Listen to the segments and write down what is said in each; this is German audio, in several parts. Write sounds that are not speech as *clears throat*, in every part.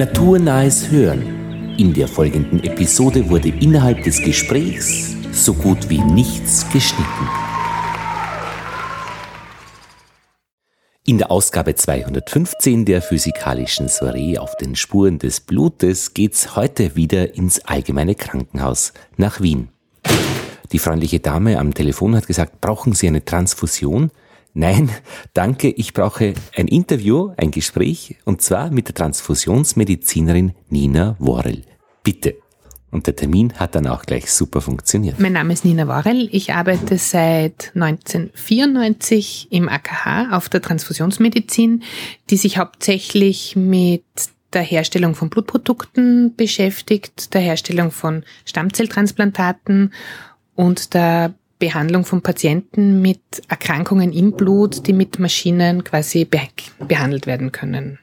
Naturnahes Hören. In der folgenden Episode wurde innerhalb des Gesprächs so gut wie nichts geschnitten. In der Ausgabe 215 der physikalischen Soiree auf den Spuren des Blutes geht's heute wieder ins allgemeine Krankenhaus nach Wien. Die freundliche Dame am Telefon hat gesagt, brauchen Sie eine Transfusion? Nein, danke, ich brauche ein Interview, ein Gespräch, und zwar mit der Transfusionsmedizinerin Nina Worrell. Bitte. Und der Termin hat dann auch gleich super funktioniert. Mein Name ist Nina Worrell. Ich arbeite seit 1994 im AKH auf der Transfusionsmedizin, die sich hauptsächlich mit der Herstellung von Blutprodukten beschäftigt, der Herstellung von Stammzelltransplantaten und der Behandlung von Patienten mit Erkrankungen im Blut, die mit Maschinen quasi be behandelt werden können.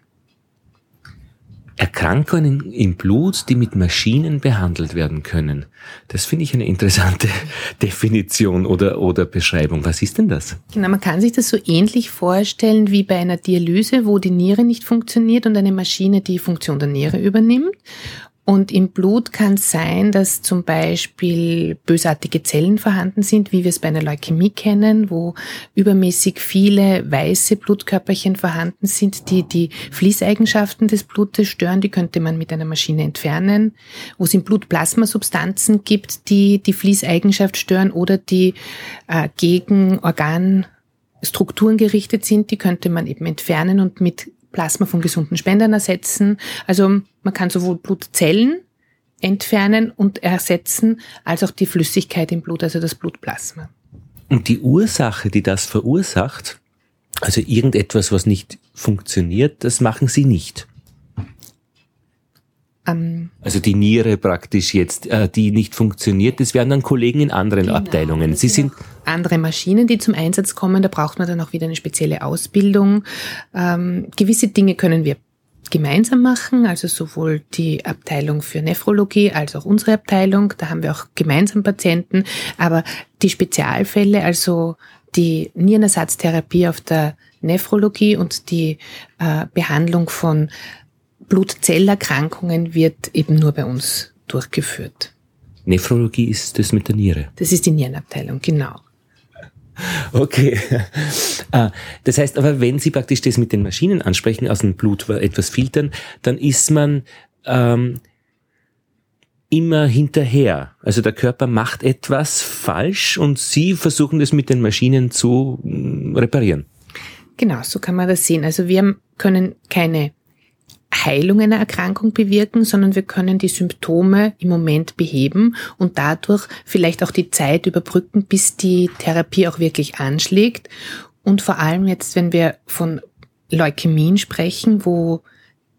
Erkrankungen im Blut, die mit Maschinen behandelt werden können. Das finde ich eine interessante *laughs* Definition oder, oder Beschreibung. Was ist denn das? Genau, man kann sich das so ähnlich vorstellen wie bei einer Dialyse, wo die Niere nicht funktioniert und eine Maschine die Funktion der Niere übernimmt. Und im Blut kann es sein, dass zum Beispiel bösartige Zellen vorhanden sind, wie wir es bei einer Leukämie kennen, wo übermäßig viele weiße Blutkörperchen vorhanden sind, die die Fließeigenschaften des Blutes stören. Die könnte man mit einer Maschine entfernen. Wo es im Blut Plasmasubstanzen gibt, die die Fließeigenschaft stören oder die äh, gegen Organstrukturen gerichtet sind, die könnte man eben entfernen und mit Plasma von gesunden Spendern ersetzen. Also man kann sowohl Blutzellen entfernen und ersetzen, als auch die Flüssigkeit im Blut, also das Blutplasma. Und die Ursache, die das verursacht, also irgendetwas, was nicht funktioniert, das machen Sie nicht. Um, also die Niere praktisch jetzt, äh, die nicht funktioniert, das wären dann Kollegen in anderen genau, Abteilungen. Sie sind andere Maschinen, die zum Einsatz kommen, da braucht man dann auch wieder eine spezielle Ausbildung. Ähm, gewisse Dinge können wir gemeinsam machen, also sowohl die Abteilung für Nephrologie als auch unsere Abteilung. Da haben wir auch gemeinsam Patienten. Aber die Spezialfälle, also die Nierenersatztherapie auf der Nephrologie und die äh, Behandlung von Blutzellerkrankungen wird eben nur bei uns durchgeführt. Nephrologie ist das mit der Niere? Das ist die Nierenabteilung, genau. *laughs* Okay. Ah, das heißt aber, wenn Sie praktisch das mit den Maschinen ansprechen, aus dem Blut etwas filtern, dann ist man ähm, immer hinterher. Also der Körper macht etwas falsch und Sie versuchen das mit den Maschinen zu mm, reparieren. Genau, so kann man das sehen. Also wir können keine Heilung einer Erkrankung bewirken, sondern wir können die Symptome im Moment beheben und dadurch vielleicht auch die Zeit überbrücken, bis die Therapie auch wirklich anschlägt. Und vor allem jetzt, wenn wir von Leukämien sprechen, wo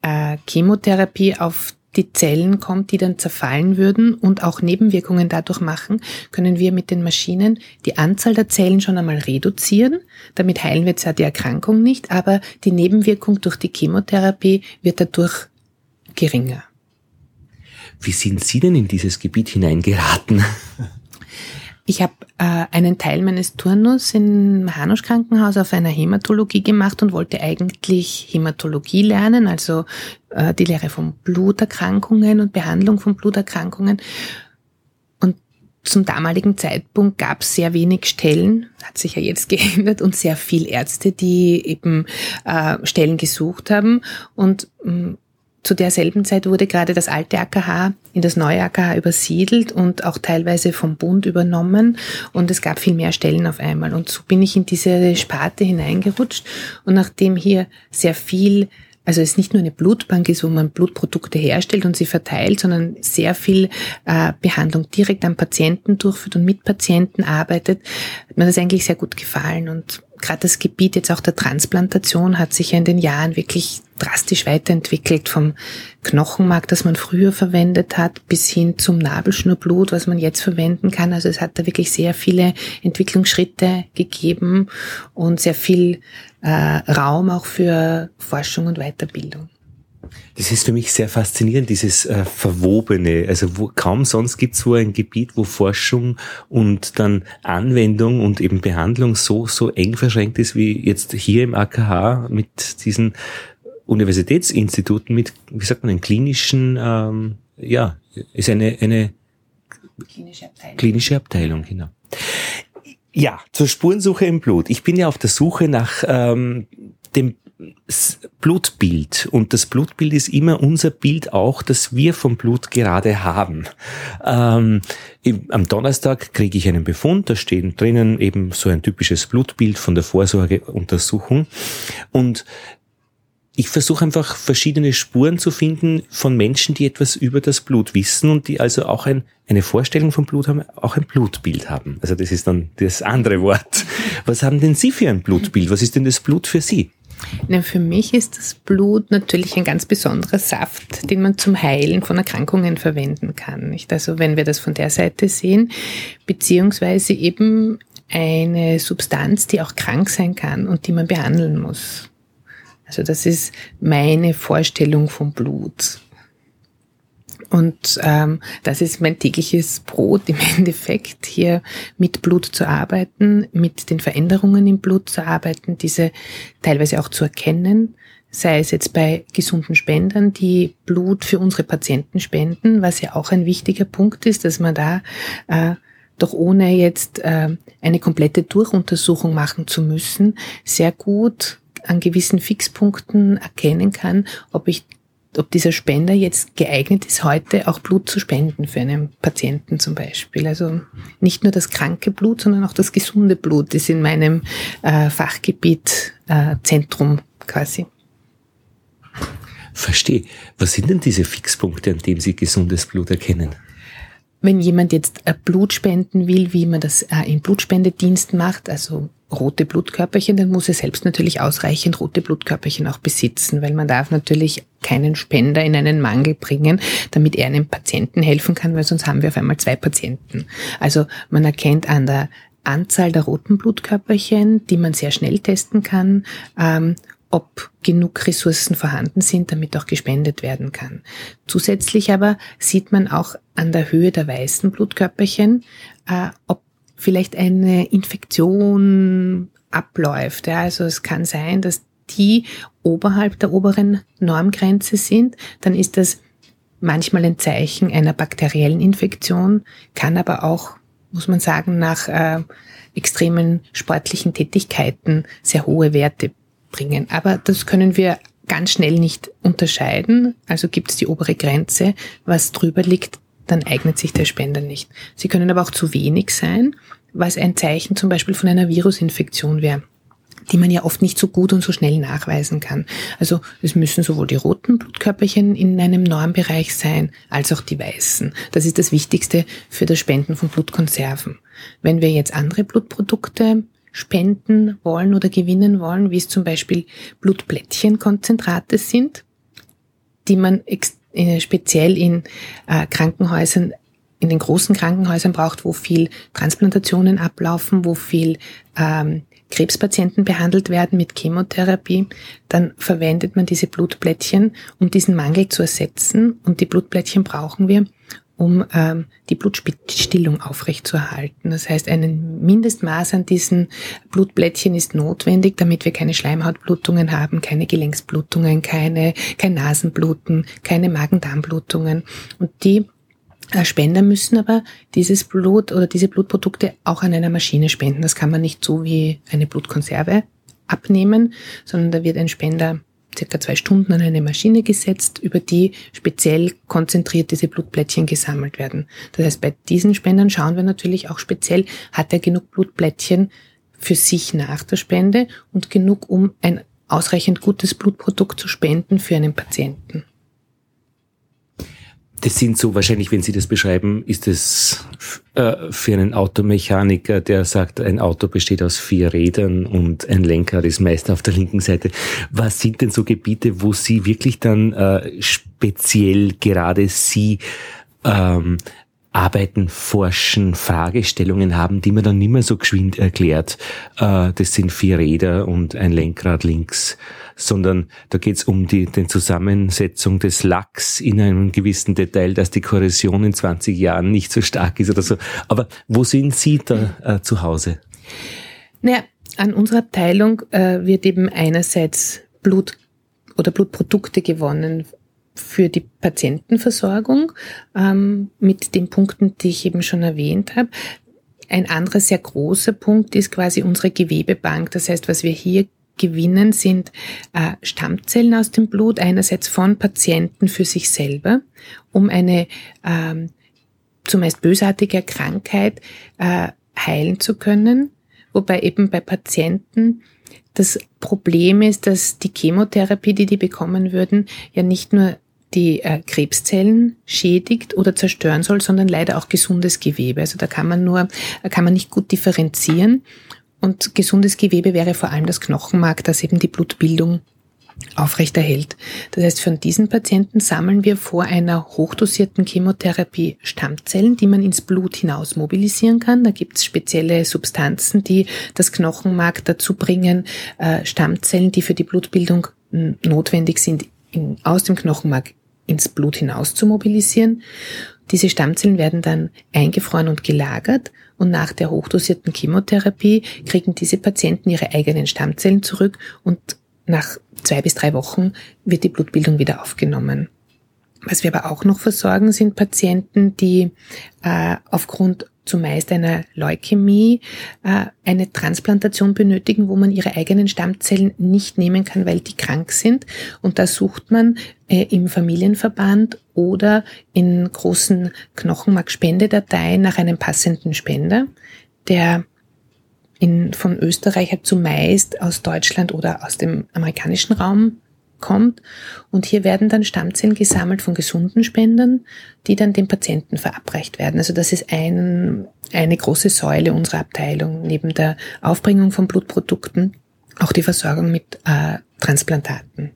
äh, Chemotherapie auf die Zellen kommt, die dann zerfallen würden und auch Nebenwirkungen dadurch machen, können wir mit den Maschinen die Anzahl der Zellen schon einmal reduzieren. Damit heilen wir zwar die Erkrankung nicht, aber die Nebenwirkung durch die Chemotherapie wird dadurch geringer. Wie sind Sie denn in dieses Gebiet hineingeraten? *laughs* Ich habe äh, einen Teil meines Turnus im Hanusch Krankenhaus auf einer Hämatologie gemacht und wollte eigentlich Hämatologie lernen, also äh, die Lehre von Bluterkrankungen und Behandlung von Bluterkrankungen. Und zum damaligen Zeitpunkt gab es sehr wenig Stellen, hat sich ja jetzt *laughs* geändert, und sehr viel Ärzte, die eben äh, Stellen gesucht haben. Und mh, zu derselben Zeit wurde gerade das alte AKH in das neue AKH übersiedelt und auch teilweise vom Bund übernommen und es gab viel mehr Stellen auf einmal. Und so bin ich in diese Sparte hineingerutscht und nachdem hier sehr viel also es nicht nur eine Blutbank ist, wo man Blutprodukte herstellt und sie verteilt, sondern sehr viel äh, Behandlung direkt am Patienten durchführt und mit Patienten arbeitet, hat mir das eigentlich sehr gut gefallen. Und gerade das Gebiet jetzt auch der Transplantation hat sich ja in den Jahren wirklich drastisch weiterentwickelt vom Knochenmark, das man früher verwendet hat, bis hin zum Nabelschnurblut, was man jetzt verwenden kann. Also es hat da wirklich sehr viele Entwicklungsschritte gegeben und sehr viel äh, Raum auch für Forschung und Weiterbildung. Das ist für mich sehr faszinierend, dieses äh, Verwobene. Also wo, kaum sonst gibt es so ein Gebiet, wo Forschung und dann Anwendung und eben Behandlung so, so eng verschränkt ist wie jetzt hier im AKH mit diesen Universitätsinstituten mit, wie sagt man, einem klinischen, ähm, ja, ist eine, eine klinische Abteilung. Klinische Abteilung, genau. Ja, zur Spurensuche im Blut. Ich bin ja auf der Suche nach ähm, dem Blutbild. Und das Blutbild ist immer unser Bild auch, das wir vom Blut gerade haben. Ähm, am Donnerstag kriege ich einen Befund, da stehen drinnen eben so ein typisches Blutbild von der Vorsorgeuntersuchung. Und ich versuche einfach verschiedene Spuren zu finden von Menschen, die etwas über das Blut wissen und die also auch ein, eine Vorstellung vom Blut haben, auch ein Blutbild haben. Also das ist dann das andere Wort. Was haben denn Sie für ein Blutbild? Was ist denn das Blut für Sie? Na, für mich ist das Blut natürlich ein ganz besonderer Saft, den man zum Heilen von Erkrankungen verwenden kann. Nicht? Also wenn wir das von der Seite sehen, beziehungsweise eben eine Substanz, die auch krank sein kann und die man behandeln muss. Also das ist meine Vorstellung vom Blut. Und ähm, das ist mein tägliches Brot im *laughs* Endeffekt, hier mit Blut zu arbeiten, mit den Veränderungen im Blut zu arbeiten, diese teilweise auch zu erkennen, sei es jetzt bei gesunden Spendern, die Blut für unsere Patienten spenden, was ja auch ein wichtiger Punkt ist, dass man da äh, doch ohne jetzt äh, eine komplette Durchuntersuchung machen zu müssen, sehr gut an gewissen Fixpunkten erkennen kann, ob ich ob dieser Spender jetzt geeignet ist, heute auch Blut zu spenden für einen Patienten zum Beispiel. Also nicht nur das kranke Blut, sondern auch das gesunde Blut ist in meinem äh, Fachgebiet äh, Zentrum quasi. Verstehe. Was sind denn diese Fixpunkte, an denen Sie gesundes Blut erkennen? Wenn jemand jetzt äh, Blut spenden will, wie man das äh, im Blutspendedienst macht, also rote Blutkörperchen, dann muss er selbst natürlich ausreichend rote Blutkörperchen auch besitzen, weil man darf natürlich keinen Spender in einen Mangel bringen, damit er einem Patienten helfen kann, weil sonst haben wir auf einmal zwei Patienten. Also man erkennt an der Anzahl der roten Blutkörperchen, die man sehr schnell testen kann, ähm, ob genug Ressourcen vorhanden sind, damit auch gespendet werden kann. Zusätzlich aber sieht man auch an der Höhe der weißen Blutkörperchen, äh, ob vielleicht eine Infektion abläuft. Ja, also es kann sein, dass die oberhalb der oberen Normgrenze sind, dann ist das manchmal ein Zeichen einer bakteriellen Infektion, kann aber auch, muss man sagen, nach äh, extremen sportlichen Tätigkeiten sehr hohe Werte bringen. Aber das können wir ganz schnell nicht unterscheiden. Also gibt es die obere Grenze. Was drüber liegt, dann eignet sich der Spender nicht. Sie können aber auch zu wenig sein, was ein Zeichen zum Beispiel von einer Virusinfektion wäre die man ja oft nicht so gut und so schnell nachweisen kann. Also es müssen sowohl die roten Blutkörperchen in einem Normbereich sein, als auch die weißen. Das ist das Wichtigste für das Spenden von Blutkonserven. Wenn wir jetzt andere Blutprodukte spenden wollen oder gewinnen wollen, wie es zum Beispiel Blutplättchenkonzentrate sind, die man äh, speziell in äh, Krankenhäusern in den großen Krankenhäusern braucht, wo viel Transplantationen ablaufen, wo viel ähm, Krebspatienten behandelt werden mit Chemotherapie, dann verwendet man diese Blutplättchen, um diesen Mangel zu ersetzen. Und die Blutplättchen brauchen wir, um ähm, die Blutstillung aufrechtzuerhalten. Das heißt, ein Mindestmaß an diesen Blutblättchen ist notwendig, damit wir keine Schleimhautblutungen haben, keine Gelenksblutungen, keine, kein Nasenbluten, keine Magen-Darm-Blutungen. Und die äh, Spender müssen aber dieses Blut oder diese Blutprodukte auch an einer Maschine spenden. Das kann man nicht so wie eine Blutkonserve abnehmen, sondern da wird ein Spender circa zwei Stunden an eine Maschine gesetzt, über die speziell konzentriert diese Blutplättchen gesammelt werden. Das heißt, bei diesen Spendern schauen wir natürlich auch speziell, hat er genug Blutplättchen für sich nach der Spende und genug, um ein ausreichend gutes Blutprodukt zu spenden für einen Patienten. Das sind so wahrscheinlich, wenn Sie das beschreiben, ist es äh, für einen Automechaniker, der sagt, ein Auto besteht aus vier Rädern und ein Lenkrad ist meist auf der linken Seite. Was sind denn so Gebiete, wo Sie wirklich dann äh, speziell gerade Sie ähm, arbeiten, forschen, Fragestellungen haben, die man dann nicht mehr so geschwind erklärt. Äh, das sind vier Räder und ein Lenkrad links, sondern da geht es um die, die Zusammensetzung des Lachs in einem gewissen Detail, dass die Korrosion in 20 Jahren nicht so stark ist oder so. Aber wo sind Sie da äh, zu Hause? Naja, an unserer Abteilung äh, wird eben einerseits Blut oder Blutprodukte gewonnen für die Patientenversorgung ähm, mit den Punkten, die ich eben schon erwähnt habe. Ein anderer sehr großer Punkt ist quasi unsere Gewebebank. Das heißt, was wir hier gewinnen, sind äh, Stammzellen aus dem Blut, einerseits von Patienten für sich selber, um eine ähm, zumeist bösartige Krankheit äh, heilen zu können. Wobei eben bei Patienten das Problem ist, dass die Chemotherapie, die die bekommen würden, ja nicht nur die äh, Krebszellen schädigt oder zerstören soll, sondern leider auch gesundes Gewebe. Also da kann man nur, kann man nicht gut differenzieren. Und gesundes Gewebe wäre vor allem das Knochenmark, das eben die Blutbildung aufrechterhält. Das heißt, von diesen Patienten sammeln wir vor einer hochdosierten Chemotherapie Stammzellen, die man ins Blut hinaus mobilisieren kann. Da gibt es spezielle Substanzen, die das Knochenmark dazu bringen, äh, Stammzellen, die für die Blutbildung notwendig sind, in, aus dem Knochenmark ins Blut hinaus zu mobilisieren. Diese Stammzellen werden dann eingefroren und gelagert und nach der hochdosierten Chemotherapie kriegen diese Patienten ihre eigenen Stammzellen zurück und nach zwei bis drei Wochen wird die Blutbildung wieder aufgenommen. Was wir aber auch noch versorgen, sind Patienten, die äh, aufgrund zumeist einer Leukämie äh, eine Transplantation benötigen, wo man ihre eigenen Stammzellen nicht nehmen kann, weil die krank sind. Und da sucht man äh, im Familienverband oder in großen Knochenmarkspendedateien nach einem passenden Spender, der in, von Österreich halt zumeist aus Deutschland oder aus dem amerikanischen Raum kommt. Und hier werden dann Stammzellen gesammelt von gesunden Spendern, die dann dem Patienten verabreicht werden. Also das ist ein, eine große Säule unserer Abteilung, neben der Aufbringung von Blutprodukten, auch die Versorgung mit äh, Transplantaten.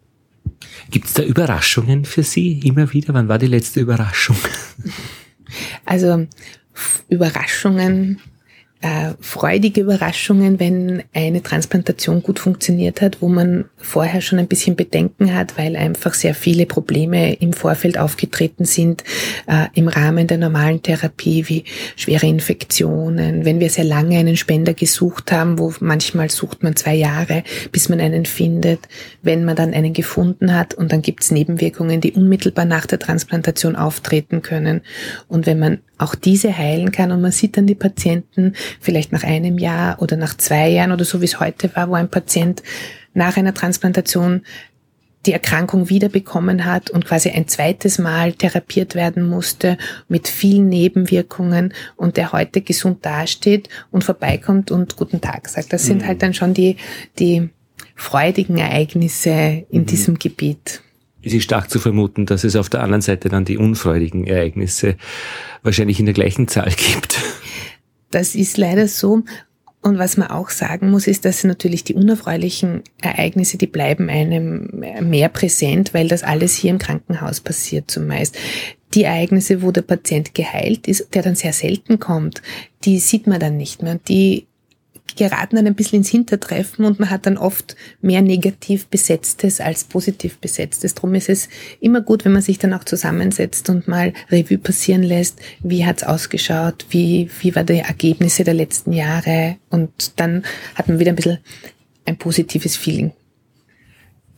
Gibt es da Überraschungen für Sie immer wieder? Wann war die letzte Überraschung? *laughs* Also Überraschungen äh, freudige Überraschungen, wenn eine Transplantation gut funktioniert hat, wo man vorher schon ein bisschen Bedenken hat, weil einfach sehr viele Probleme im Vorfeld aufgetreten sind äh, im Rahmen der normalen Therapie, wie schwere Infektionen. Wenn wir sehr lange einen Spender gesucht haben, wo manchmal sucht man zwei Jahre, bis man einen findet, wenn man dann einen gefunden hat und dann gibt es Nebenwirkungen, die unmittelbar nach der Transplantation auftreten können. Und wenn man auch diese heilen kann und man sieht dann die Patienten vielleicht nach einem Jahr oder nach zwei Jahren oder so wie es heute war, wo ein Patient nach einer Transplantation die Erkrankung wiederbekommen hat und quasi ein zweites Mal therapiert werden musste mit vielen Nebenwirkungen und der heute gesund dasteht und vorbeikommt und guten Tag sagt. Das sind mhm. halt dann schon die, die freudigen Ereignisse in mhm. diesem Gebiet. Es ist stark zu vermuten, dass es auf der anderen Seite dann die unfreudigen Ereignisse wahrscheinlich in der gleichen Zahl gibt. Das ist leider so. Und was man auch sagen muss, ist, dass natürlich die unerfreulichen Ereignisse, die bleiben einem mehr präsent, weil das alles hier im Krankenhaus passiert zumeist. Die Ereignisse, wo der Patient geheilt ist, der dann sehr selten kommt, die sieht man dann nicht mehr. Und die geraten dann ein bisschen ins Hintertreffen und man hat dann oft mehr negativ besetztes als positiv besetztes. Drum ist es immer gut, wenn man sich dann auch zusammensetzt und mal Revue passieren lässt, wie hat's ausgeschaut, wie, wie war die Ergebnisse der letzten Jahre und dann hat man wieder ein bisschen ein positives Feeling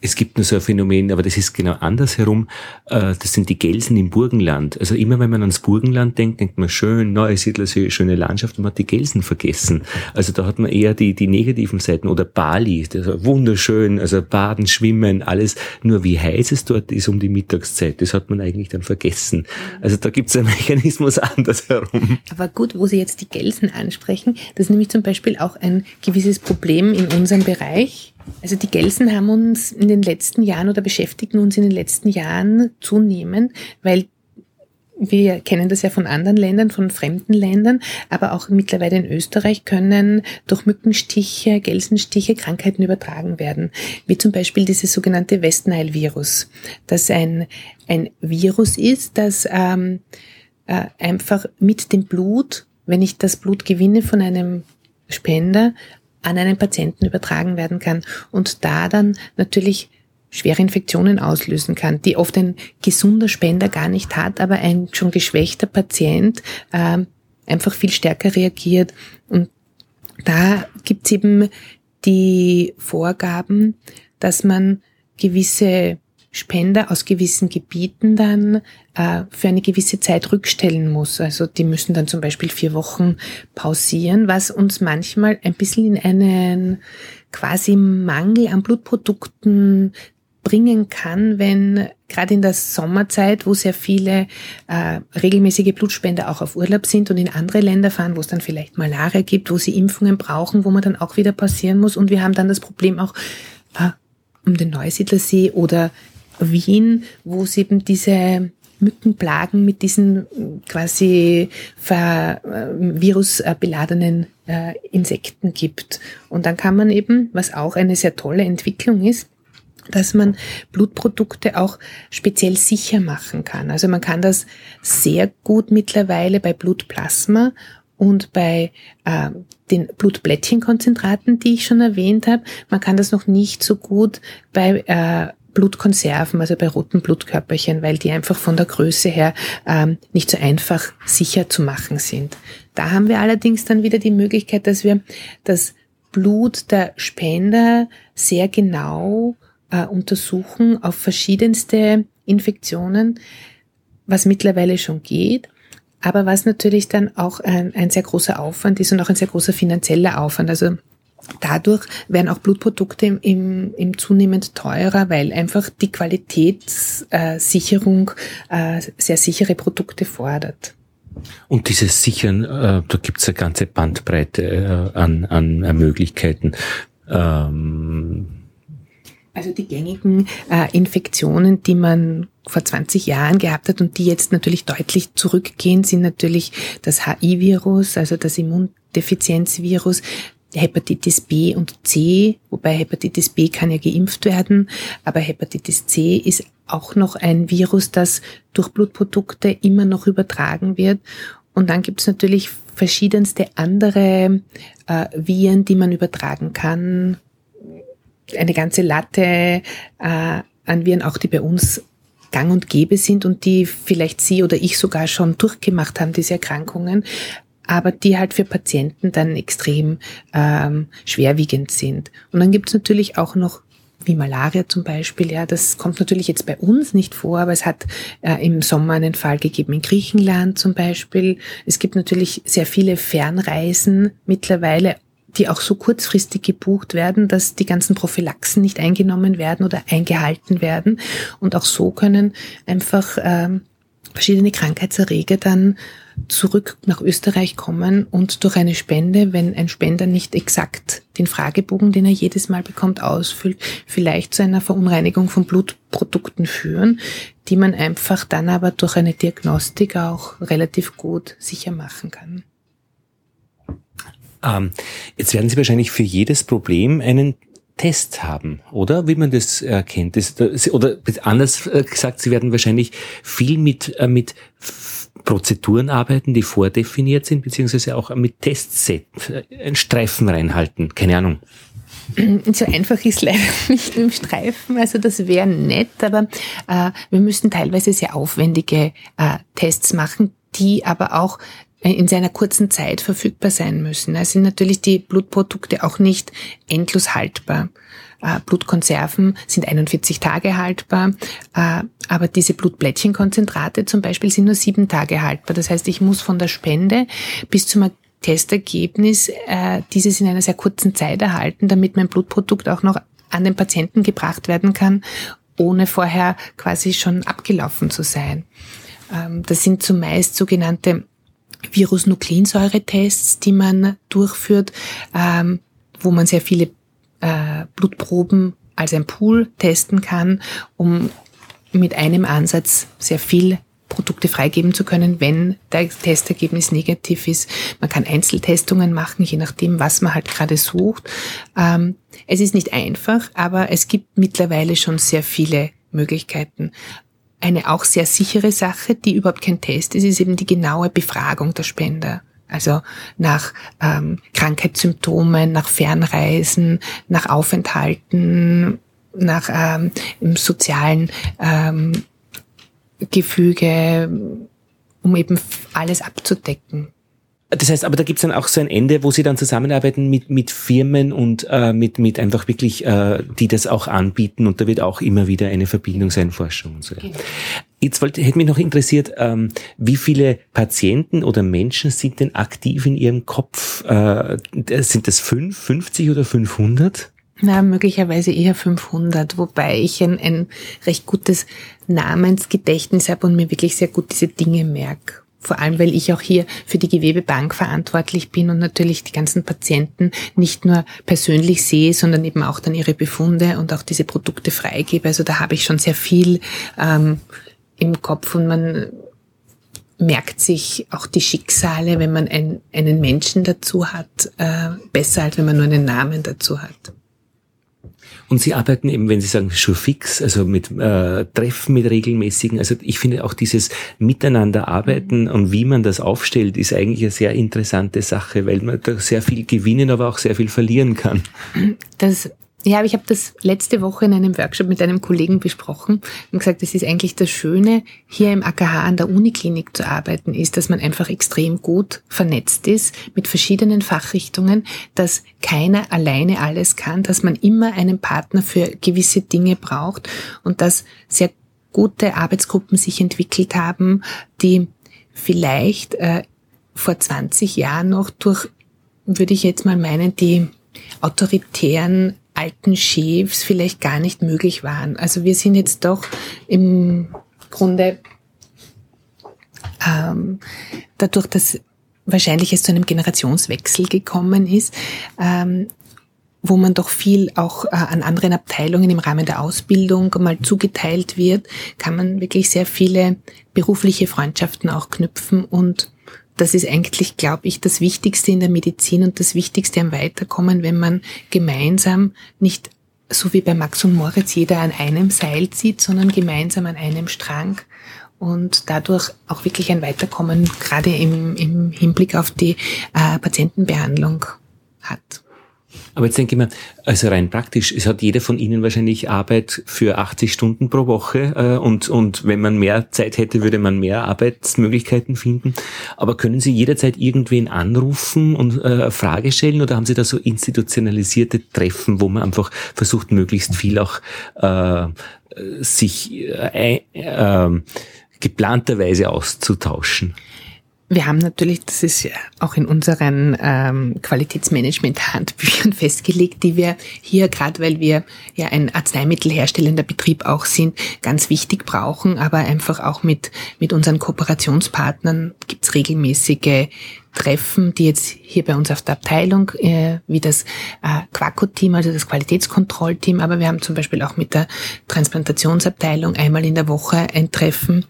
es gibt nur so ein Phänomen, aber das ist genau andersherum. Äh, das sind die Gelsen im Burgenland. Also immer wenn man ans Burgenland denkt, denkt man schön, neue Siedler, schöne Landschaft, und man hat die Gelsen vergessen. Also da hat man eher die, die negativen Seiten. Oder Bali, das wunderschön, also Baden, Schwimmen, alles. Nur wie heiß es dort ist um die Mittagszeit, das hat man eigentlich dann vergessen. Also da gibt es einen *laughs* Mechanismus andersherum. Aber gut, wo Sie jetzt die Gelsen ansprechen, das ist nämlich zum Beispiel auch ein gewisses Problem in unserem Bereich also die Gelsen haben uns in den letzten Jahren oder beschäftigen uns in den letzten Jahren zunehmend, weil wir kennen das ja von anderen Ländern, von fremden Ländern, aber auch mittlerweile in Österreich können durch Mückenstiche, Gelsenstiche Krankheiten übertragen werden, wie zum Beispiel dieses sogenannte West Nile-Virus, das ein, ein Virus ist, das ähm, äh, einfach mit dem Blut, wenn ich das Blut gewinne von einem Spender, an einen Patienten übertragen werden kann und da dann natürlich schwere Infektionen auslösen kann, die oft ein gesunder Spender gar nicht hat, aber ein schon geschwächter Patient äh, einfach viel stärker reagiert. Und da gibt's eben die Vorgaben, dass man gewisse Spender aus gewissen Gebieten dann äh, für eine gewisse Zeit rückstellen muss. Also die müssen dann zum Beispiel vier Wochen pausieren, was uns manchmal ein bisschen in einen quasi Mangel an Blutprodukten bringen kann, wenn gerade in der Sommerzeit, wo sehr viele äh, regelmäßige Blutspender auch auf Urlaub sind und in andere Länder fahren, wo es dann vielleicht Malaria gibt, wo sie Impfungen brauchen, wo man dann auch wieder passieren muss. Und wir haben dann das Problem auch äh, um den Neusiedlersee oder Wien, wo es eben diese Mückenplagen mit diesen quasi äh, virusbeladenen äh, Insekten gibt. Und dann kann man eben, was auch eine sehr tolle Entwicklung ist, dass man Blutprodukte auch speziell sicher machen kann. Also man kann das sehr gut mittlerweile bei Blutplasma und bei äh, den Blutblättchenkonzentraten, die ich schon erwähnt habe. Man kann das noch nicht so gut bei äh, Blutkonserven, also bei roten Blutkörperchen, weil die einfach von der Größe her ähm, nicht so einfach sicher zu machen sind. Da haben wir allerdings dann wieder die Möglichkeit, dass wir das Blut der Spender sehr genau äh, untersuchen auf verschiedenste Infektionen, was mittlerweile schon geht, aber was natürlich dann auch ein, ein sehr großer Aufwand ist und auch ein sehr großer finanzieller Aufwand. Also Dadurch werden auch Blutprodukte im, im, im zunehmend teurer, weil einfach die Qualitätssicherung äh, sehr sichere Produkte fordert. Und dieses Sichern, äh, da gibt's eine ganze Bandbreite äh, an, an Möglichkeiten. Ähm also die gängigen äh, Infektionen, die man vor 20 Jahren gehabt hat und die jetzt natürlich deutlich zurückgehen, sind natürlich das HI-Virus, also das Immundefizienzvirus, Hepatitis B und C, wobei Hepatitis B kann ja geimpft werden, aber Hepatitis C ist auch noch ein Virus, das durch Blutprodukte immer noch übertragen wird. Und dann gibt es natürlich verschiedenste andere äh, Viren, die man übertragen kann. Eine ganze Latte äh, an Viren, auch die bei uns gang und gäbe sind und die vielleicht Sie oder ich sogar schon durchgemacht haben, diese Erkrankungen aber die halt für Patienten dann extrem ähm, schwerwiegend sind. Und dann gibt's natürlich auch noch wie Malaria zum Beispiel, ja, das kommt natürlich jetzt bei uns nicht vor, aber es hat äh, im Sommer einen Fall gegeben in Griechenland zum Beispiel. Es gibt natürlich sehr viele Fernreisen mittlerweile, die auch so kurzfristig gebucht werden, dass die ganzen Prophylaxen nicht eingenommen werden oder eingehalten werden. Und auch so können einfach ähm, verschiedene Krankheitserreger dann zurück nach Österreich kommen und durch eine Spende, wenn ein Spender nicht exakt den Fragebogen, den er jedes Mal bekommt, ausfüllt, vielleicht zu einer Verunreinigung von Blutprodukten führen, die man einfach dann aber durch eine Diagnostik auch relativ gut sicher machen kann. Ähm, jetzt werden Sie wahrscheinlich für jedes Problem einen Test haben, oder? Wie man das erkennt. Das, oder anders gesagt, Sie werden wahrscheinlich viel mit, äh, mit Prozeduren arbeiten, die vordefiniert sind, beziehungsweise auch mit Testset, äh, ein Streifen reinhalten, keine Ahnung. *clears throat* So einfach ist leider *laughs* nicht mit dem Streifen, also das wäre nett, aber äh, wir müssen teilweise sehr aufwendige äh, Tests machen, die aber auch in seiner kurzen Zeit verfügbar sein müssen. Da sind natürlich die Blutprodukte auch nicht endlos haltbar. Äh, Blutkonserven sind 41 Tage haltbar, äh, aber diese Blutblättchenkonzentrate zum Beispiel sind nur sieben Tage haltbar. Das heißt, ich muss von der Spende bis zum Testergebnis äh, dieses in einer sehr kurzen Zeit erhalten, damit mein Blutprodukt auch noch an den Patienten gebracht werden kann, ohne vorher quasi schon abgelaufen zu sein. Ähm, das sind zumeist sogenannte Virusnukleinsäure-Tests, die man durchführt, ähm, wo man sehr viele äh, Blutproben als ein Pool testen kann, um mit einem Ansatz sehr viel Produkte freigeben zu können, wenn das Testergebnis negativ ist. Man kann Einzeltestungen machen, je nachdem, was man halt gerade sucht. Ähm, es ist nicht einfach, aber es gibt mittlerweile schon sehr viele Möglichkeiten. Eine auch sehr sichere Sache, die überhaupt kein Test ist, ist eben die genaue Befragung der Spender. Also nach ähm, Krankheitssymptomen, nach Fernreisen, nach Aufenthalten, nach ähm, im sozialen ähm, Gefüge, um eben alles abzudecken. Das heißt, aber da gibt's dann auch so ein Ende, wo Sie dann zusammenarbeiten mit, mit Firmen und äh, mit, mit einfach wirklich, äh, die das auch anbieten und da wird auch immer wieder eine Verbindung sein, Forschung und so. Genau. Jetzt wollte, hätte mich noch interessiert, ähm, wie viele Patienten oder Menschen sind denn aktiv in Ihrem Kopf? Äh, sind das fünf, 50 oder 500? Na, möglicherweise eher 500, wobei ich ein, ein recht gutes Namensgedächtnis habe und mir wirklich sehr gut diese Dinge merke vor allem weil ich auch hier für die Gewebebank verantwortlich bin und natürlich die ganzen Patienten nicht nur persönlich sehe, sondern eben auch dann ihre Befunde und auch diese Produkte freigebe. Also da habe ich schon sehr viel ähm, im Kopf und man merkt sich auch die Schicksale, wenn man ein, einen Menschen dazu hat, äh, besser als wenn man nur einen Namen dazu hat. Und Sie arbeiten eben, wenn Sie sagen, schon fix, also mit äh, Treffen, mit regelmäßigen. Also ich finde auch dieses Miteinander arbeiten und wie man das aufstellt, ist eigentlich eine sehr interessante Sache, weil man da sehr viel gewinnen, aber auch sehr viel verlieren kann. Das ja, aber ich habe das letzte Woche in einem Workshop mit einem Kollegen besprochen und gesagt, das ist eigentlich das Schöne, hier im AKH an der Uniklinik zu arbeiten, ist, dass man einfach extrem gut vernetzt ist mit verschiedenen Fachrichtungen, dass keiner alleine alles kann, dass man immer einen Partner für gewisse Dinge braucht und dass sehr gute Arbeitsgruppen sich entwickelt haben, die vielleicht äh, vor 20 Jahren noch durch, würde ich jetzt mal meinen, die autoritären alten Chefs vielleicht gar nicht möglich waren. Also wir sind jetzt doch im Grunde ähm, dadurch, dass wahrscheinlich es zu einem Generationswechsel gekommen ist, ähm, wo man doch viel auch äh, an anderen Abteilungen im Rahmen der Ausbildung mal zugeteilt wird, kann man wirklich sehr viele berufliche Freundschaften auch knüpfen und das ist eigentlich, glaube ich, das Wichtigste in der Medizin und das Wichtigste am Weiterkommen, wenn man gemeinsam nicht so wie bei Max und Moritz jeder an einem Seil zieht, sondern gemeinsam an einem Strang und dadurch auch wirklich ein Weiterkommen gerade im, im Hinblick auf die äh, Patientenbehandlung hat. Aber jetzt denke ich mir, also rein praktisch, es hat jeder von Ihnen wahrscheinlich Arbeit für 80 Stunden pro Woche äh, und, und wenn man mehr Zeit hätte, würde man mehr Arbeitsmöglichkeiten finden. Aber können Sie jederzeit irgendwen anrufen und äh, Frage stellen oder haben Sie da so institutionalisierte Treffen, wo man einfach versucht, möglichst viel auch äh, sich äh, äh, geplanterweise auszutauschen? Wir haben natürlich, das ist ja auch in unseren ähm, Qualitätsmanagement-Handbüchern *laughs* festgelegt, die wir hier, gerade weil wir ja ein arzneimittelherstellender Betrieb auch sind, ganz wichtig brauchen, aber einfach auch mit, mit unseren Kooperationspartnern gibt's regelmäßige Treffen, die jetzt hier bei uns auf der Abteilung, äh, wie das äh, Quaco-Team, also das Qualitätskontrollteam, aber wir haben zum Beispiel auch mit der Transplantationsabteilung einmal in der Woche ein Treffen,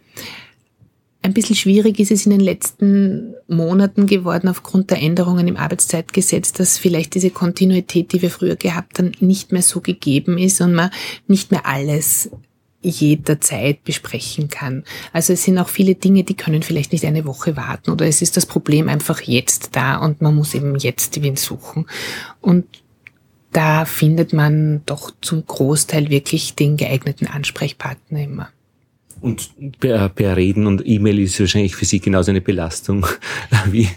ein bisschen schwierig ist es in den letzten Monaten geworden aufgrund der Änderungen im Arbeitszeitgesetz, dass vielleicht diese Kontinuität, die wir früher gehabt haben, nicht mehr so gegeben ist und man nicht mehr alles jederzeit besprechen kann. Also es sind auch viele Dinge, die können vielleicht nicht eine Woche warten oder es ist das Problem einfach jetzt da und man muss eben jetzt wen suchen. Und da findet man doch zum Großteil wirklich den geeigneten Ansprechpartner immer. Und per, per Reden und E-Mail ist wahrscheinlich für Sie genauso eine Belastung *laughs* wie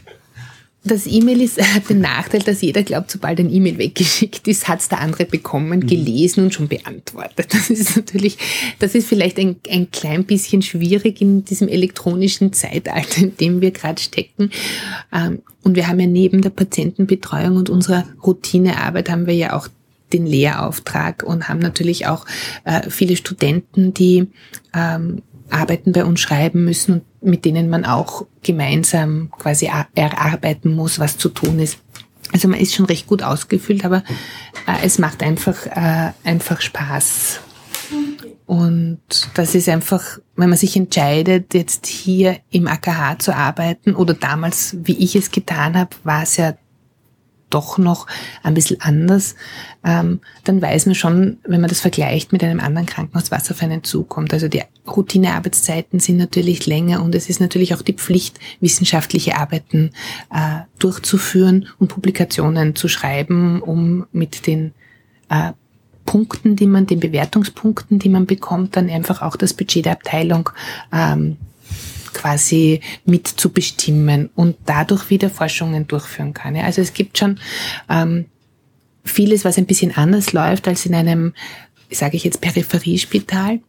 das E-Mail ist, hat den Nachteil, dass jeder glaubt, sobald ein E-Mail weggeschickt ist, hat es der andere bekommen, mhm. gelesen und schon beantwortet. Das ist natürlich, das ist vielleicht ein, ein klein bisschen schwierig in diesem elektronischen Zeitalter, in dem wir gerade stecken. Ähm, und wir haben ja neben der Patientenbetreuung und unserer Routinearbeit haben wir ja auch den Lehrauftrag und haben natürlich auch äh, viele Studenten, die ähm, Arbeiten bei uns schreiben müssen und mit denen man auch gemeinsam quasi erarbeiten muss, was zu tun ist. Also man ist schon recht gut ausgefüllt, aber äh, es macht einfach, äh, einfach Spaß. Und das ist einfach, wenn man sich entscheidet, jetzt hier im AKH zu arbeiten oder damals, wie ich es getan habe, war es ja doch noch ein bisschen anders, ähm, dann weiß man schon, wenn man das vergleicht mit einem anderen Krankenhaus, was auf einen zukommt. Also die Routinearbeitszeiten sind natürlich länger und es ist natürlich auch die Pflicht, wissenschaftliche Arbeiten äh, durchzuführen und Publikationen zu schreiben, um mit den äh, Punkten, die man, den Bewertungspunkten, die man bekommt, dann einfach auch das Budget der Abteilung ähm, quasi mitzubestimmen und dadurch wieder Forschungen durchführen kann. Also es gibt schon ähm, vieles, was ein bisschen anders läuft als in einem, sage ich jetzt, Peripheriespital.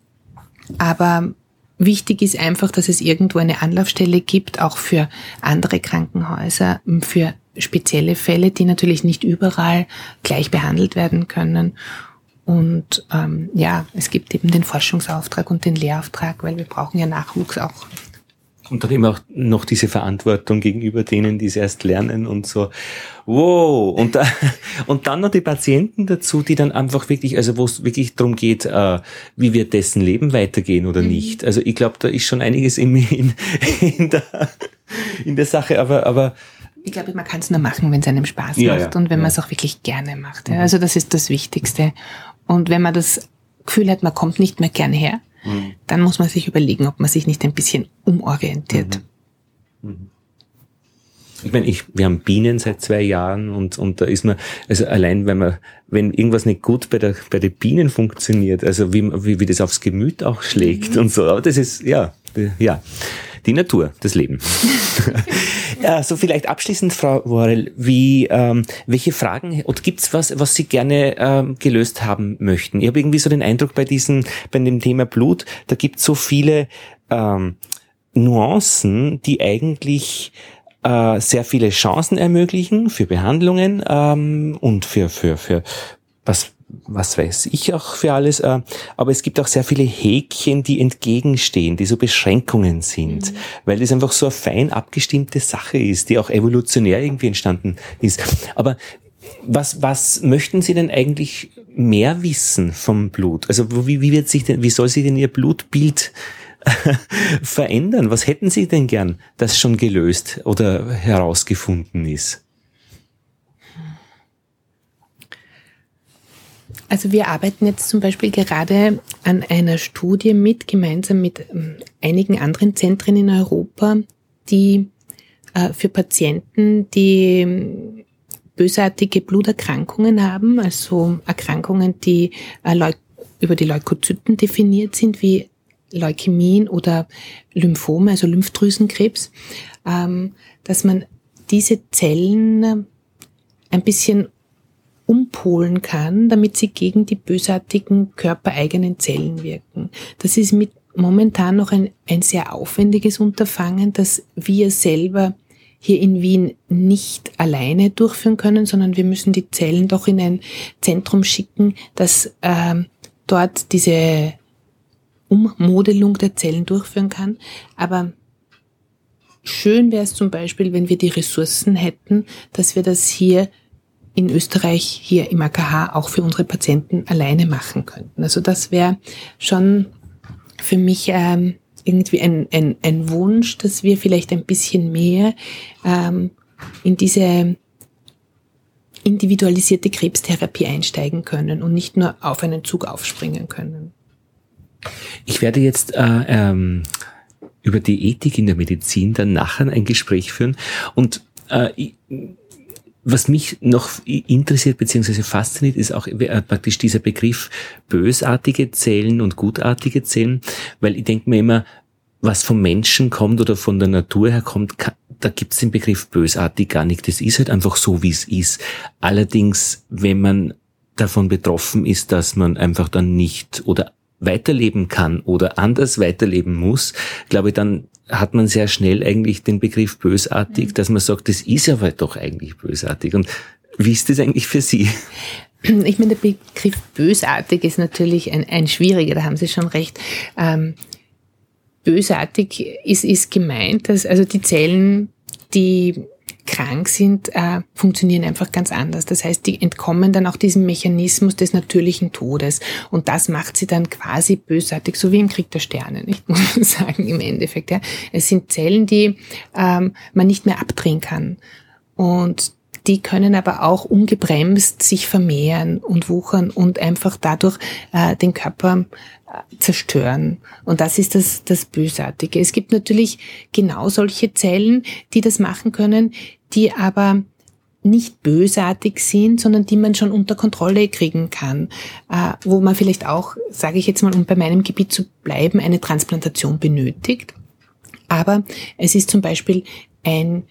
Aber wichtig ist einfach, dass es irgendwo eine Anlaufstelle gibt, auch für andere Krankenhäuser, für spezielle Fälle, die natürlich nicht überall gleich behandelt werden können. Und ähm, ja, es gibt eben den Forschungsauftrag und den Lehrauftrag, weil wir brauchen ja Nachwuchs auch. Und dann eben auch noch diese Verantwortung gegenüber denen, die es erst lernen und so. Wow. Und, da, *laughs* und dann noch die Patienten dazu, die dann einfach wirklich, also wo es wirklich darum geht, äh, wie wird dessen Leben weitergehen oder mhm. nicht. Also ich glaube, da ist schon einiges in, *laughs* in, in, der, in der Sache, aber, aber ich glaube, man kann es nur machen, wenn es einem Spaß ja, macht ja, und wenn ja. man es auch wirklich gerne macht. Ja. Also das ist das Wichtigste. Und wenn man das Gefühl hat, man kommt nicht mehr gerne her, mhm. dann muss man sich überlegen, ob man sich nicht ein bisschen umorientiert. Mhm. Mhm. Ich meine, ich, wir haben Bienen seit zwei Jahren und, und da ist man, also allein wenn man, wenn irgendwas nicht gut bei der, bei den Bienen funktioniert, also wie, wie, wie das aufs Gemüt auch schlägt mhm. und so, aber das ist, ja, ja die Natur, das Leben. *laughs* so vielleicht abschließend, Frau Worrell, wie, ähm, welche Fragen oder gibt's was, was Sie gerne ähm, gelöst haben möchten? Ich habe irgendwie so den Eindruck bei diesem, bei dem Thema Blut, da gibt's so viele ähm, Nuancen, die eigentlich äh, sehr viele Chancen ermöglichen für Behandlungen ähm, und für, für, für was was weiß ich auch für alles, äh, aber es gibt auch sehr viele Häkchen, die entgegenstehen, die so Beschränkungen sind, mhm. weil das einfach so eine fein abgestimmte Sache ist, die auch evolutionär irgendwie entstanden ist. Aber was, was möchten Sie denn eigentlich mehr wissen vom Blut? Also wie, wie wird sich denn, wie soll sich denn Ihr Blutbild *laughs* verändern? Was hätten Sie denn gern, das schon gelöst oder herausgefunden ist? Also wir arbeiten jetzt zum Beispiel gerade an einer Studie mit, gemeinsam mit ähm, einigen anderen Zentren in Europa, die äh, für Patienten, die ähm, bösartige Bluterkrankungen haben, also Erkrankungen, die äh, über die Leukozyten definiert sind, wie Leukämien oder Lymphome, also Lymphdrüsenkrebs, ähm, dass man diese Zellen ein bisschen umpolen kann, damit sie gegen die bösartigen körpereigenen Zellen wirken. Das ist mit momentan noch ein, ein sehr aufwendiges Unterfangen, das wir selber hier in Wien nicht alleine durchführen können, sondern wir müssen die Zellen doch in ein Zentrum schicken, das äh, dort diese Ummodelung der Zellen durchführen kann. Aber schön wäre es zum Beispiel, wenn wir die Ressourcen hätten, dass wir das hier in Österreich hier im AKH auch für unsere Patienten alleine machen könnten. Also das wäre schon für mich ähm, irgendwie ein, ein, ein Wunsch, dass wir vielleicht ein bisschen mehr ähm, in diese individualisierte Krebstherapie einsteigen können und nicht nur auf einen Zug aufspringen können. Ich werde jetzt äh, ähm, über die Ethik in der Medizin dann nachher ein Gespräch führen und äh, was mich noch interessiert bzw. fasziniert, ist auch äh, praktisch dieser Begriff bösartige Zellen und gutartige Zellen, weil ich denke mir immer, was vom Menschen kommt oder von der Natur her kommt, da gibt's den Begriff bösartig gar nicht. Das ist halt einfach so, wie es ist. Allerdings, wenn man davon betroffen ist, dass man einfach dann nicht oder weiterleben kann oder anders weiterleben muss, glaube ich, dann hat man sehr schnell eigentlich den Begriff bösartig, mhm. dass man sagt, das ist aber doch eigentlich bösartig. Und wie ist das eigentlich für Sie? Ich meine, der Begriff bösartig ist natürlich ein, ein schwieriger, da haben Sie schon recht. Ähm, bösartig ist, ist gemeint, dass also die Zellen, die krank sind, äh, funktionieren einfach ganz anders. Das heißt, die entkommen dann auch diesem Mechanismus des natürlichen Todes. Und das macht sie dann quasi bösartig, so wie im Krieg der Sterne, nicht? *laughs* Muss man sagen, im Endeffekt. Ja. Es sind Zellen, die ähm, man nicht mehr abdrehen kann. Und die können aber auch ungebremst sich vermehren und wuchern und einfach dadurch äh, den Körper zerstören. Und das ist das, das Bösartige. Es gibt natürlich genau solche Zellen, die das machen können, die aber nicht bösartig sind, sondern die man schon unter Kontrolle kriegen kann, äh, wo man vielleicht auch, sage ich jetzt mal, um bei meinem Gebiet zu bleiben, eine Transplantation benötigt. Aber es ist zum Beispiel ein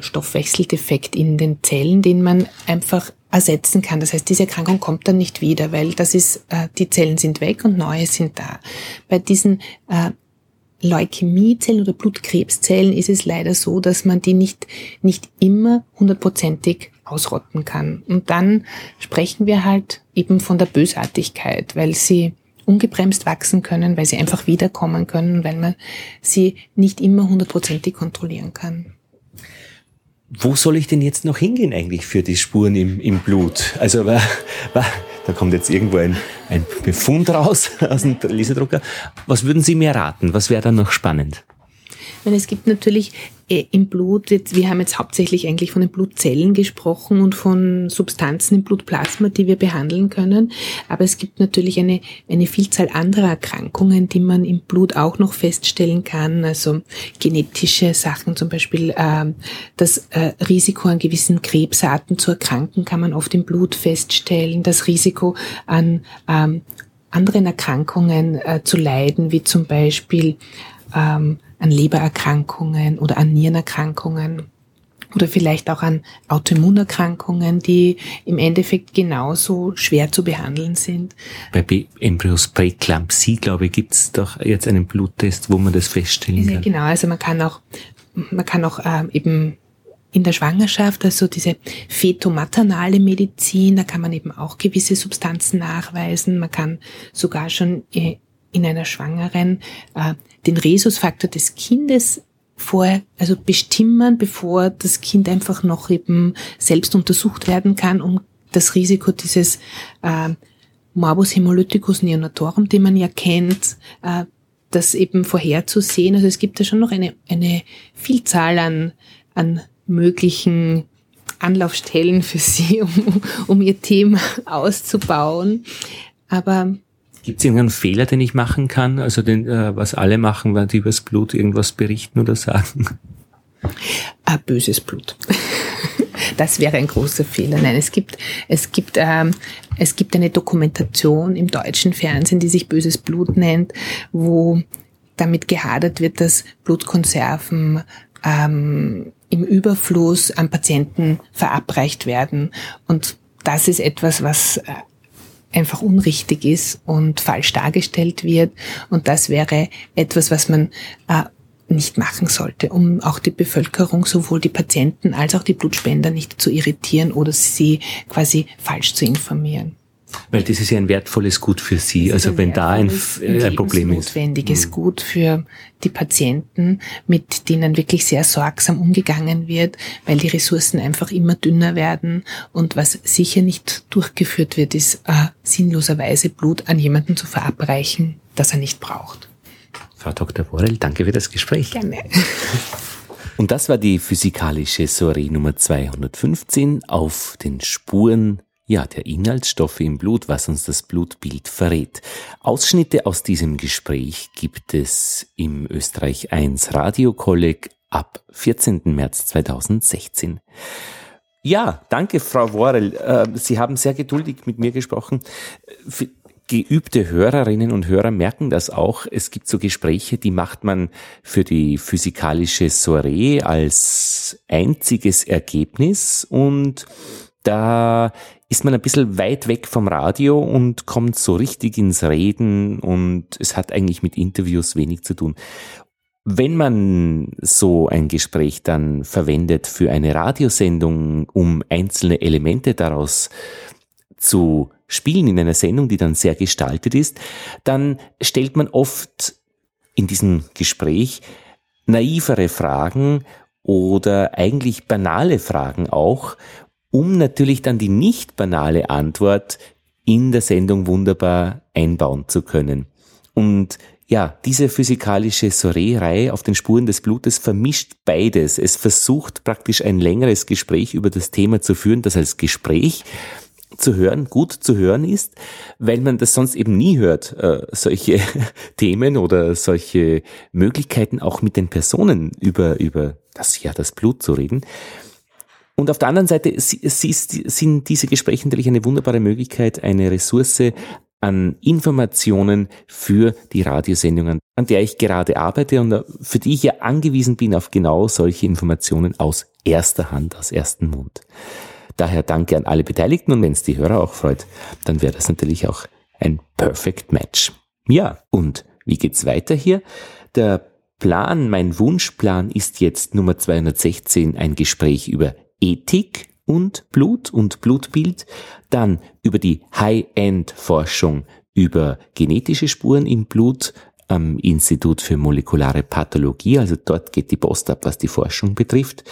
Stoffwechseldefekt in den Zellen, den man einfach ersetzen kann. Das heißt, diese Erkrankung kommt dann nicht wieder, weil das ist, äh, die Zellen sind weg und neue sind da. Bei diesen äh, Leukämiezellen oder Blutkrebszellen ist es leider so, dass man die nicht, nicht immer hundertprozentig ausrotten kann. Und dann sprechen wir halt eben von der Bösartigkeit, weil sie ungebremst wachsen können, weil sie einfach wiederkommen können, weil man sie nicht immer hundertprozentig kontrollieren kann wo soll ich denn jetzt noch hingehen eigentlich für die Spuren im, im Blut? Also war, war, da kommt jetzt irgendwo ein, ein Befund raus *laughs* aus dem Laserdrucker. Was würden Sie mir raten? Was wäre dann noch spannend? meine, es gibt natürlich im Blut, wir haben jetzt hauptsächlich eigentlich von den Blutzellen gesprochen und von Substanzen im Blutplasma, die wir behandeln können. Aber es gibt natürlich eine, eine Vielzahl anderer Erkrankungen, die man im Blut auch noch feststellen kann. Also genetische Sachen, zum Beispiel äh, das äh, Risiko an gewissen Krebsarten zu erkranken, kann man oft im Blut feststellen. Das Risiko an ähm, anderen Erkrankungen äh, zu leiden, wie zum Beispiel ähm, an Lebererkrankungen oder an Nierenerkrankungen oder vielleicht auch an Autoimmunerkrankungen, die im Endeffekt genauso schwer zu behandeln sind. Bei Embryos-Präklampsie, glaube ich, gibt es doch jetzt einen Bluttest, wo man das feststellen kann. Ja, genau, also man kann auch, man kann auch ähm, eben in der Schwangerschaft, also diese fetomaternale Medizin, da kann man eben auch gewisse Substanzen nachweisen. Man kann sogar schon äh, in einer Schwangeren äh, den Rhesusfaktor des Kindes vor, also bestimmen, bevor das Kind einfach noch eben selbst untersucht werden kann, um das Risiko dieses äh, Morbus hemolyticus neonatorum, den man ja kennt, äh, das eben vorherzusehen. Also es gibt da schon noch eine, eine Vielzahl an, an möglichen Anlaufstellen für Sie, *laughs* um, um Ihr Thema auszubauen. Aber Gibt es irgendeinen Fehler, den ich machen kann? Also den, äh, was alle machen, wenn die übers Blut irgendwas berichten oder sagen? Ein böses Blut. Das wäre ein großer Fehler. Nein, es gibt, es gibt, ähm, es gibt eine Dokumentation im deutschen Fernsehen, die sich Böses Blut nennt, wo damit gehadert wird, dass Blutkonserven ähm, im Überfluss an Patienten verabreicht werden. Und das ist etwas, was äh, einfach unrichtig ist und falsch dargestellt wird. Und das wäre etwas, was man äh, nicht machen sollte, um auch die Bevölkerung, sowohl die Patienten als auch die Blutspender nicht zu irritieren oder sie quasi falsch zu informieren. Weil das ist ja ein wertvolles Gut für Sie, also wenn da ein, äh, ein Problem ist. Notwendiges mhm. Gut für die Patienten, mit denen wirklich sehr sorgsam umgegangen wird, weil die Ressourcen einfach immer dünner werden. Und was sicher nicht durchgeführt wird, ist äh, sinnloserweise Blut an jemanden zu verabreichen, das er nicht braucht. Frau Dr. Worrell, danke für das Gespräch. Gerne. Und das war die physikalische Soiree Nummer 215 auf den Spuren ja, der Inhaltsstoffe im Blut, was uns das Blutbild verrät. Ausschnitte aus diesem Gespräch gibt es im Österreich 1 Radiokolleg ab 14. März 2016. Ja, danke, Frau Worrell. Äh, Sie haben sehr geduldig mit mir gesprochen. Geübte Hörerinnen und Hörer merken das auch. Es gibt so Gespräche, die macht man für die physikalische Soiree als einziges Ergebnis und da ist man ein bisschen weit weg vom Radio und kommt so richtig ins Reden und es hat eigentlich mit Interviews wenig zu tun. Wenn man so ein Gespräch dann verwendet für eine Radiosendung, um einzelne Elemente daraus zu spielen in einer Sendung, die dann sehr gestaltet ist, dann stellt man oft in diesem Gespräch naivere Fragen oder eigentlich banale Fragen auch um natürlich dann die nicht banale Antwort in der Sendung wunderbar einbauen zu können. Und ja, diese physikalische Soiree-Reihe auf den Spuren des Blutes vermischt beides. Es versucht praktisch ein längeres Gespräch über das Thema zu führen, das als Gespräch zu hören, gut zu hören ist, weil man das sonst eben nie hört, äh, solche *laughs* Themen oder solche Möglichkeiten auch mit den Personen über, über das, ja, das Blut zu reden. Und auf der anderen Seite sind diese Gespräche natürlich eine wunderbare Möglichkeit, eine Ressource an Informationen für die Radiosendungen, an der ich gerade arbeite und für die ich ja angewiesen bin auf genau solche Informationen aus erster Hand, aus ersten Mund. Daher danke an alle Beteiligten und wenn es die Hörer auch freut, dann wäre das natürlich auch ein Perfect Match. Ja, und wie geht's weiter hier? Der Plan, mein Wunschplan ist jetzt Nummer 216 ein Gespräch über Ethik und Blut und Blutbild, dann über die High-End-Forschung über genetische Spuren im Blut am Institut für molekulare Pathologie, also dort geht die Post ab, was die Forschung betrifft.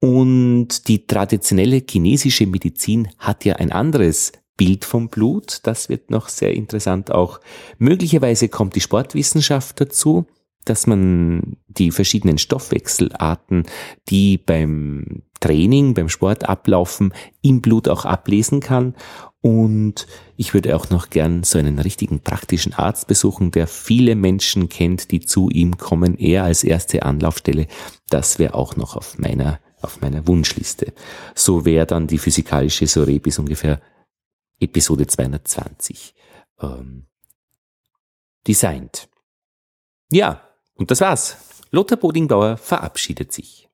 Und die traditionelle chinesische Medizin hat ja ein anderes Bild vom Blut, das wird noch sehr interessant auch. Möglicherweise kommt die Sportwissenschaft dazu dass man die verschiedenen Stoffwechselarten, die beim Training, beim Sport ablaufen, im Blut auch ablesen kann. Und ich würde auch noch gern so einen richtigen praktischen Arzt besuchen, der viele Menschen kennt, die zu ihm kommen, er als erste Anlaufstelle. Das wäre auch noch auf meiner, auf meiner Wunschliste. So wäre dann die physikalische Soiree bis ungefähr Episode 220 ähm, designt. Ja, und das war's. Lothar Bodingbauer verabschiedet sich.